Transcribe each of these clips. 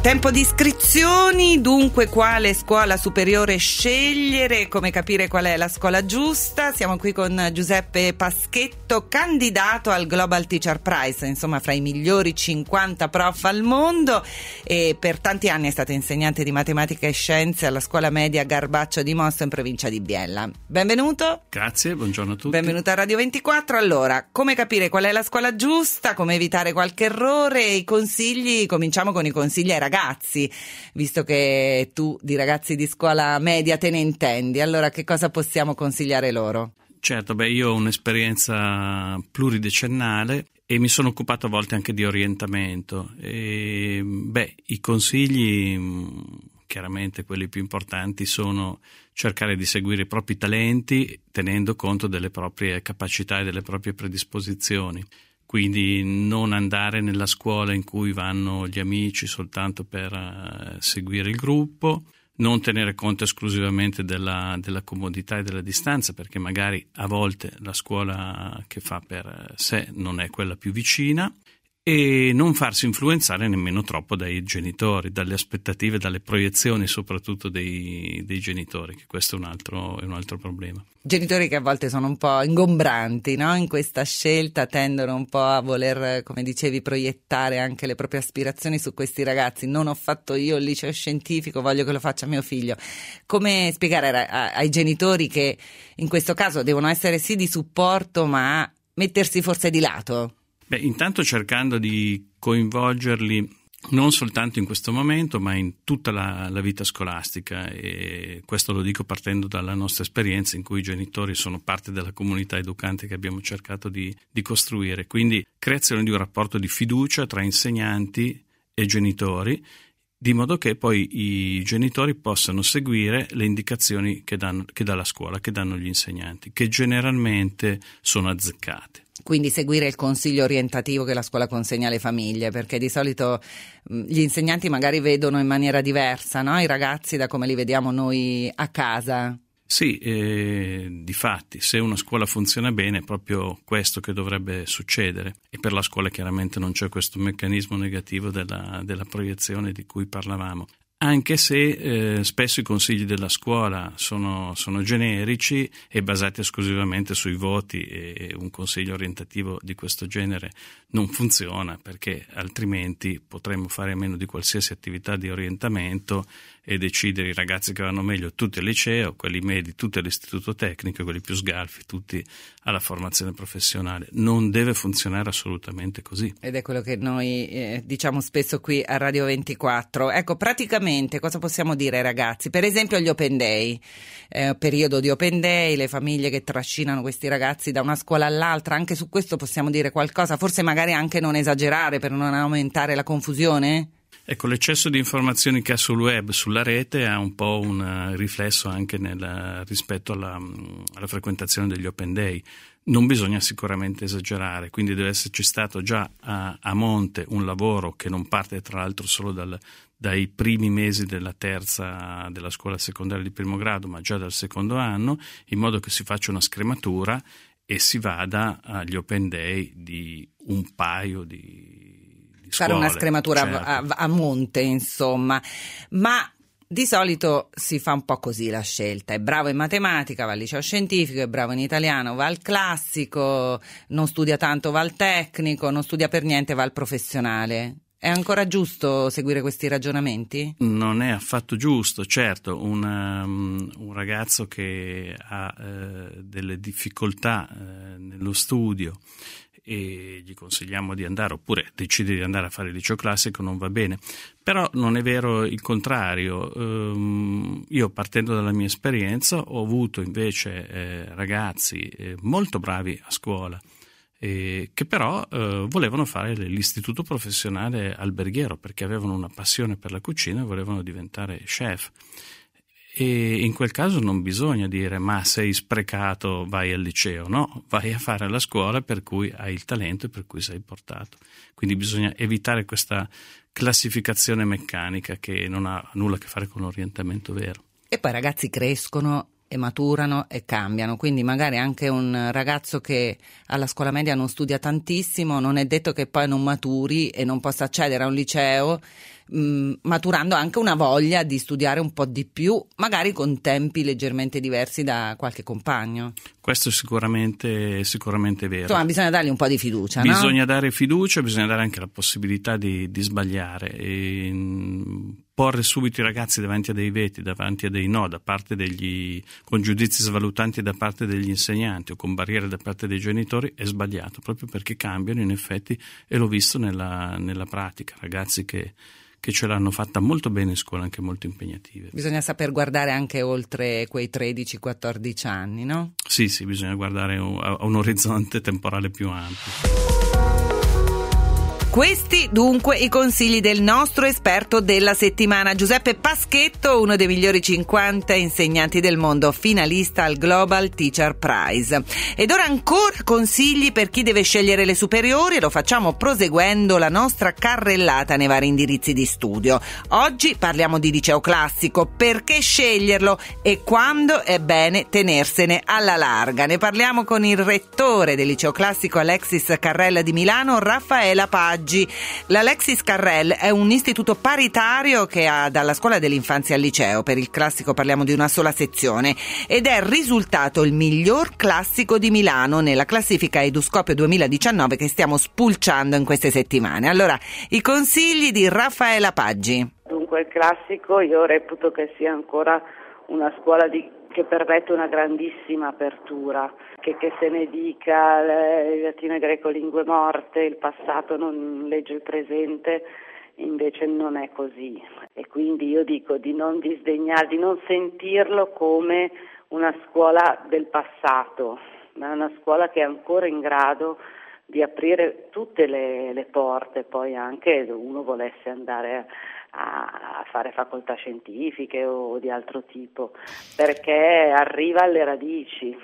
Tempo di iscrizioni, dunque quale scuola superiore scegliere, come capire qual è la scuola giusta. Siamo qui con Giuseppe Paschetto, candidato al Global Teacher Prize, insomma fra i migliori 50 prof al mondo e per tanti anni è stato insegnante di matematica e scienze alla scuola media Garbaccio di Mosto in provincia di Biella. Benvenuto. Grazie, buongiorno a tutti. Benvenuto a Radio 24. Allora, come capire qual è la scuola giusta, come evitare qualche errore, i consigli, cominciamo con i consigli ai ragazzi visto che tu di ragazzi di scuola media te ne intendi, allora che cosa possiamo consigliare loro? Certo, beh, io ho un'esperienza pluridecennale e mi sono occupato a volte anche di orientamento. E, beh, i consigli, chiaramente quelli più importanti, sono cercare di seguire i propri talenti tenendo conto delle proprie capacità e delle proprie predisposizioni quindi non andare nella scuola in cui vanno gli amici soltanto per uh, seguire il gruppo, non tenere conto esclusivamente della, della, comodità e della distanza, perché magari a volte la scuola che fa per sé non è quella più vicina e non farsi influenzare nemmeno troppo dai genitori, dalle aspettative, dalle proiezioni soprattutto dei, dei genitori, che questo è un, altro, è un, altro, problema. Genitori che a volte sono un po' ingombranti no? in questa scelta, tendono un po' a voler, come dicevi, proiettare anche le proprie aspirazioni su questi ragazzi. Non ho fatto io il liceo scientifico, voglio che lo faccia mio figlio. Come spiegare ai genitori che in questo caso devono essere sì di supporto, ma mettersi forse di lato? Beh, intanto cercando di coinvolgerli non soltanto in questo momento, ma in tutta la, la, vita scolastica e questo lo dico partendo dalla nostra esperienza in cui i genitori sono parte della comunità educante che abbiamo cercato di, di costruire. Quindi creazione di un rapporto di fiducia tra insegnanti e genitori di modo che poi i genitori possano seguire le indicazioni che, danno, che dà la scuola, che danno gli insegnanti, che generalmente sono azzeccate quindi seguire il consiglio orientativo che la scuola consegna alle famiglie, perché di solito gli insegnanti magari vedono in maniera diversa no? i ragazzi da come li vediamo noi a casa. Sì, eh, di fatti, se una scuola funziona bene è proprio questo che dovrebbe succedere e per la scuola chiaramente non c'è questo meccanismo negativo della, della proiezione di cui parlavamo anche se eh, spesso i consigli della scuola sono, sono, generici e basati esclusivamente sui voti e un consiglio orientativo di questo genere non funziona perché altrimenti potremmo fare a meno di qualsiasi attività di orientamento e decidere i ragazzi che vanno meglio tutti al liceo, quelli medi tutti all'istituto tecnico, quelli più sgalfi tutti alla formazione professionale. Non deve funzionare assolutamente così. Ed è quello che noi eh, diciamo spesso qui a Radio 24. Ecco, praticamente cosa possiamo dire ai ragazzi? Per esempio gli open day, eh, periodo di open day, le famiglie che trascinano questi ragazzi da una scuola all'altra, anche su questo possiamo dire qualcosa, forse magari anche non esagerare per non aumentare la confusione? Ecco, l'eccesso di informazioni che ha sul web, sulla rete, ha un po' un eh, riflesso anche nel, rispetto alla, mm, alla, frequentazione degli open day. Non bisogna sicuramente esagerare, quindi deve esserci stato già a, a monte un lavoro che non parte tra l'altro solo dal, dai primi mesi della terza della scuola secondaria di primo grado, ma già dal secondo anno, in modo che si faccia una scrematura e si vada agli open day di un paio di fare una scrematura certo. a, a monte, insomma. Ma di solito si fa un po' così la scelta, è bravo in matematica, va al liceo scientifico, è bravo in italiano, va al classico, non studia tanto, va al tecnico, non studia per niente, va al professionale. È ancora giusto seguire questi ragionamenti? Non è affatto giusto, certo, un, um, un ragazzo che ha uh, delle difficoltà uh, nello studio e gli consigliamo di andare oppure decide di andare a fare il liceo classico non va bene. Però non è vero il contrario. Um, io partendo dalla mia esperienza ho avuto invece eh, ragazzi eh, molto bravi a scuola eh, che però eh, volevano fare l'istituto professionale alberghiero perché avevano una passione per la cucina e volevano diventare chef e in quel caso non bisogna dire ma sei sprecato, vai al liceo, no, vai a fare la scuola per cui hai il talento e per cui sei portato. Quindi bisogna evitare questa classificazione meccanica che non ha nulla a che fare con l'orientamento vero. E poi i ragazzi crescono e maturano e cambiano, quindi magari anche un ragazzo che alla scuola media non studia tantissimo, non è detto che poi non maturi e non possa accedere a un liceo mh, mm, maturando anche una voglia di studiare un po' di più, magari con tempi leggermente diversi da qualche compagno. Questo è sicuramente, sicuramente vero. Insomma, bisogna dargli un po' di fiducia. Bisogna no? dare fiducia, bisogna dare anche la possibilità di, di sbagliare. E, mm, porre subito i ragazzi davanti a dei veti, davanti a dei no, da parte degli, con giudizi svalutanti da parte degli insegnanti o con barriere da parte dei genitori è sbagliato, proprio perché cambiano in effetti e l'ho visto nella, nella pratica, ragazzi che che ce l'hanno fatta molto bene in scuola, anche molto impegnative. Bisogna saper guardare anche oltre quei 13-14 anni, no? Sì, sì, bisogna guardare a un orizzonte temporale più ampio. Questi dunque i consigli del nostro esperto della settimana, Giuseppe Paschetto, uno dei migliori 50 insegnanti del mondo, finalista al Global Teacher Prize. Ed ora ancora consigli per chi deve scegliere le superiori e lo facciamo proseguendo la nostra carrellata nei vari indirizzi di studio. Oggi parliamo di liceo classico, perché sceglierlo e quando è bene tenersene alla larga. Ne parliamo con il rettore del liceo classico Alexis Carrella di Milano, Raffaela Paggi oggi. L'Alexis Carrel è un istituto paritario che ha dalla scuola dell'infanzia al liceo, per il classico parliamo di una sola sezione, ed è risultato il miglior classico di Milano nella classifica Eduscopio 2019 che stiamo spulciando in queste settimane. Allora, i consigli di Raffaella Paggi. Dunque il classico io reputo che sia ancora una scuola di che permette una grandissima apertura, che, che se ne dica il latino e greco lingue morte, il passato non legge il presente, invece non è così. E quindi io dico di non disdegnare, di non sentirlo come una scuola del passato, ma una scuola che è ancora in grado di aprire tutte le, le porte, poi anche uno volesse andare a a fare facoltà scientifiche o di altro tipo, perché arriva alle radici.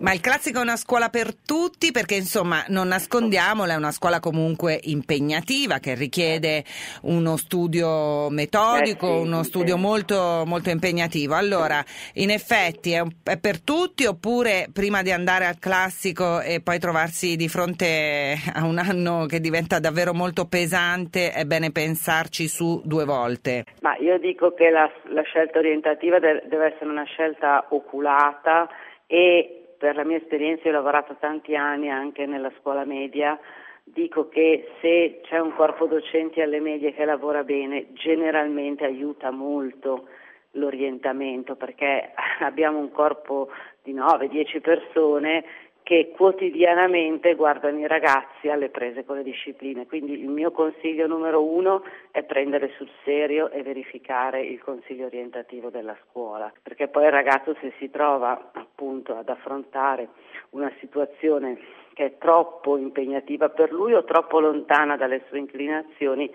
Ma il classico è una scuola per tutti perché insomma non nascondiamola, è una scuola comunque impegnativa che richiede uno studio metodico, eh sì, uno studio sì. molto, molto impegnativo. Allora, in effetti è, è, per tutti oppure prima di andare al classico e poi trovarsi di fronte a un anno che diventa davvero molto pesante è bene pensarci su due volte? Ma io dico che la, la scelta orientativa deve essere una scelta oculata e per la mia esperienza, ho lavorato tanti anni anche nella scuola media, dico che se c'è un corpo docenti alle medie che lavora bene, generalmente aiuta molto l'orientamento perché abbiamo un corpo di 9-10 persone che quotidianamente guardano i ragazzi alle prese con le discipline. Quindi il mio consiglio numero uno è prendere sul serio e verificare il consiglio orientativo della scuola, perché poi il ragazzo se si trova appunto ad affrontare una situazione che è troppo impegnativa per lui o troppo lontana dalle sue inclinazioni,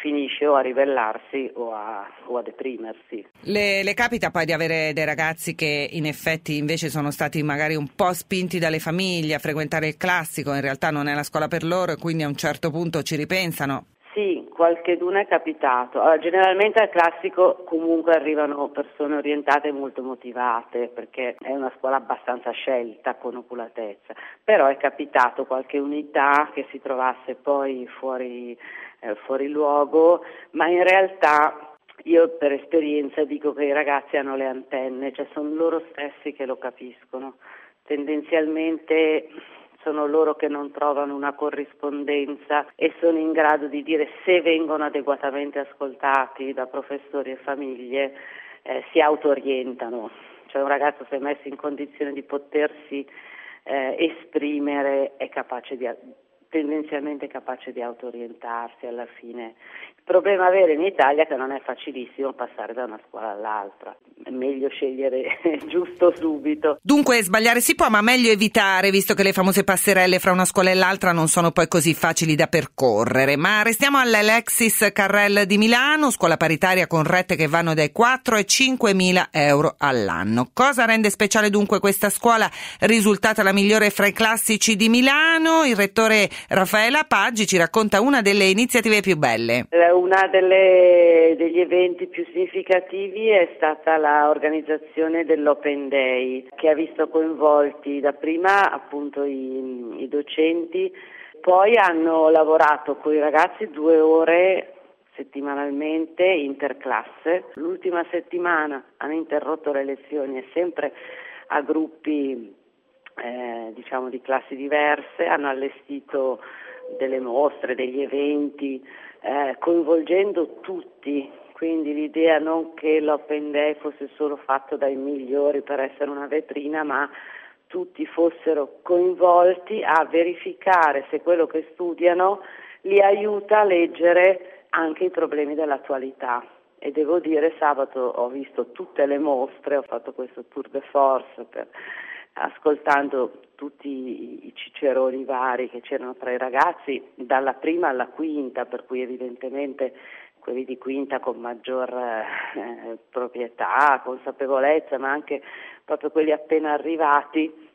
finisce o a ribellarsi o a, o a deprimersi. Le, le, capita poi di avere dei ragazzi che in effetti invece sono stati magari un po' spinti dalle famiglie a frequentare il classico, in realtà non è la scuola per loro e quindi a un certo punto ci ripensano? Sì, qualche è capitato. Allora, generalmente al classico comunque arrivano persone orientate e molto motivate perché è una scuola abbastanza scelta con oculatezza, però è capitato qualche unità che si trovasse poi fuori eh, fuori luogo, ma in realtà io per esperienza dico che i ragazzi hanno le antenne, cioè sono loro stessi che lo capiscono. Tendenzialmente sono loro che non trovano una corrispondenza e sono in grado di dire se vengono adeguatamente ascoltati da professori e famiglie eh, si auto-orientano. Cioè un ragazzo se è messo in condizione di potersi eh, esprimere è capace di, tendenzialmente capace di autorientarsi alla fine. Il problema avere in Italia è che non è facilissimo passare da una scuola all'altra, è meglio scegliere giusto subito. Dunque sbagliare si può, ma meglio evitare, visto che le famose passerelle fra una scuola e l'altra non sono poi così facili da percorrere. Ma restiamo all'Alexis Carrel di Milano, scuola paritaria con rette che vanno dai 4 ai 5 mila euro all'anno. Cosa rende speciale dunque questa scuola? Risultata la migliore fra i classici di Milano, il rettore Raffaella Paggi ci racconta una delle iniziative più belle. Uno degli eventi più significativi è stata l'organizzazione dell'Open Day che ha visto coinvolti dapprima appunto i, i docenti, poi hanno lavorato con i ragazzi due ore settimanalmente interclasse. L'ultima settimana hanno interrotto le lezioni sempre a gruppi eh, diciamo di classi diverse, hanno allestito delle mostre, degli eventi, eh, coinvolgendo tutti, quindi l'idea non che l'Open Day fosse solo fatto dai migliori per essere una vetrina, ma tutti fossero coinvolti a verificare se quello che studiano li aiuta a leggere anche i problemi dell'attualità. E devo dire, sabato ho visto tutte le mostre, ho fatto questo tour de force per ascoltando tutti i ciceroni vari che c'erano tra i ragazzi, dalla prima alla quinta, per cui evidentemente quelli di quinta con maggior eh, proprietà, consapevolezza, ma anche proprio quelli appena arrivati,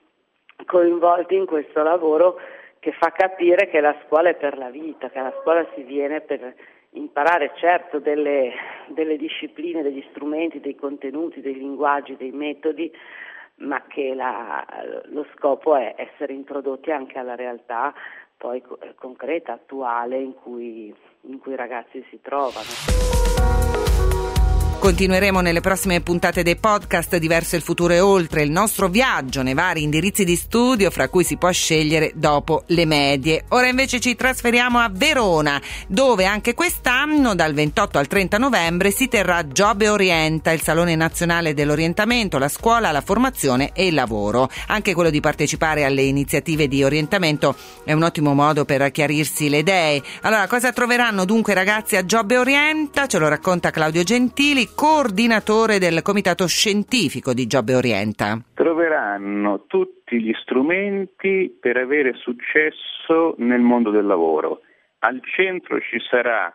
coinvolti in questo lavoro che fa capire che la scuola è per la vita, che alla scuola si viene per imparare certo delle, delle discipline, degli strumenti, dei contenuti, dei linguaggi, dei metodi, ma che la, lo scopo è essere introdotti anche alla realtà poi concreta, attuale in cui, in cui i ragazzi si trovano. Continueremo nelle prossime puntate dei podcast Diverso il futuro e oltre il nostro viaggio nei vari indirizzi di studio fra cui si può scegliere dopo le medie. Ora invece ci trasferiamo a Verona dove anche quest'anno dal 28 al 30 novembre si terrà Job e Orienta, il Salone Nazionale dell'Orientamento, la scuola, la formazione e il lavoro. Anche quello di partecipare alle iniziative di orientamento è un ottimo modo per chiarirsi le idee. Allora cosa troveranno dunque i ragazzi a Job e Orienta? Ce lo racconta Claudio Gentili coordinatore del comitato scientifico di Giobbe Orienta. Troveranno tutti gli strumenti per avere successo nel mondo del lavoro. Al centro ci sarà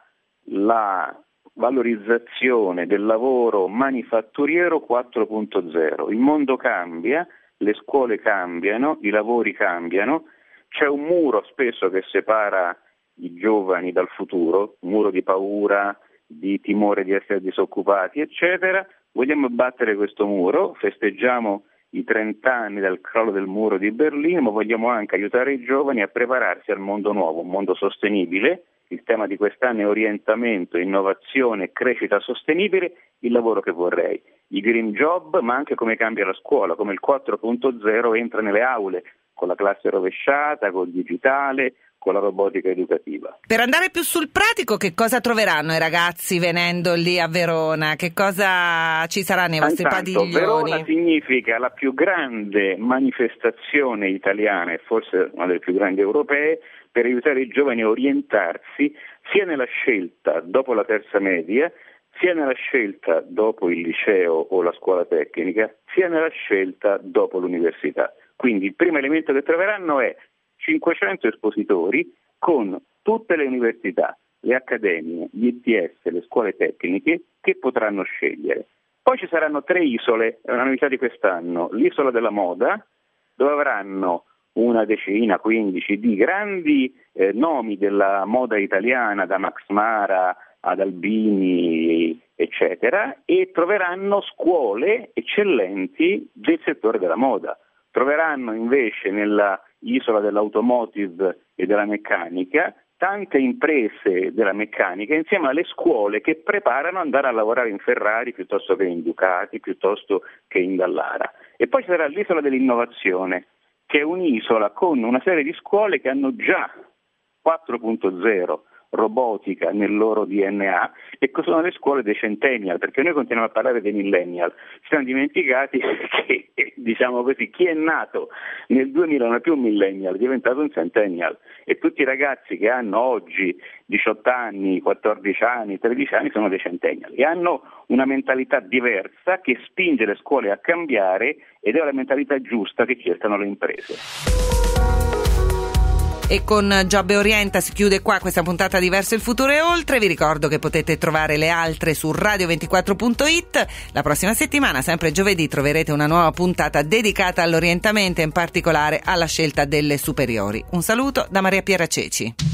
la valorizzazione del lavoro manifatturiero 4.0. Il mondo cambia, le scuole cambiano, i lavori cambiano, c'è un muro spesso che separa i giovani dal futuro, un muro di paura, di timore di essere disoccupati, eccetera. Vogliamo battere questo muro, festeggiamo i 30 anni dal crollo del muro di Berlino, ma vogliamo anche aiutare i giovani a prepararsi al mondo nuovo, un mondo sostenibile. Il tema di quest'anno è orientamento, innovazione crescita sostenibile, il lavoro che vorrei. I green job, ma anche come cambia la scuola, come il 4.0 entra nelle aule, con la classe rovesciata, con il digitale, con la robotica educativa. Per andare più sul pratico, che cosa troveranno i ragazzi venendo lì a Verona? Che cosa ci sarà nei vostri Intanto, padiglioni? Verona significa la più grande manifestazione italiana e forse una delle più grandi europee per aiutare i giovani a orientarsi sia nella scelta dopo la terza media sia nella scelta dopo il liceo o la scuola tecnica, sia nella scelta dopo l'università. Quindi il primo elemento che troveranno è 500 espositori con tutte le università, le accademie, gli ITS, le scuole tecniche che potranno scegliere. Poi ci saranno tre isole, è una novità di quest'anno, l'isola della moda, dove avranno una decina, quindici di grandi eh, nomi della moda italiana, da Max Mara ad Albini, eccetera, e troveranno scuole eccellenti del settore della moda. Troveranno invece nella isola dell'automotive e della meccanica, tante imprese della meccanica insieme alle scuole che preparano ad andare a lavorare in Ferrari piuttosto che in Ducati, piuttosto che in Dallara. E poi sarà l'isola dell'innovazione, che è un'isola con una serie di scuole che hanno già 4.0 robotica nel loro DNA e cosa sono le scuole dei centennial, perché noi continuiamo a parlare dei millennial, ci siamo dimenticati che diciamo così, chi è nato nel 2000 non è più un millennial, è diventato un centennial e tutti i ragazzi che hanno oggi 18 anni, 14 anni, 13 anni sono dei centennial e hanno una mentalità diversa che spinge le scuole a cambiare ed è la mentalità giusta che cercano le imprese. E con Giobbe Orienta si chiude qua questa puntata di Verso il Futuro e Oltre. Vi ricordo che potete trovare le altre su radio24.it. La prossima settimana, sempre giovedì, troverete una nuova puntata dedicata all'orientamento e in particolare alla scelta delle superiori. Un saluto da Maria Piera Ceci.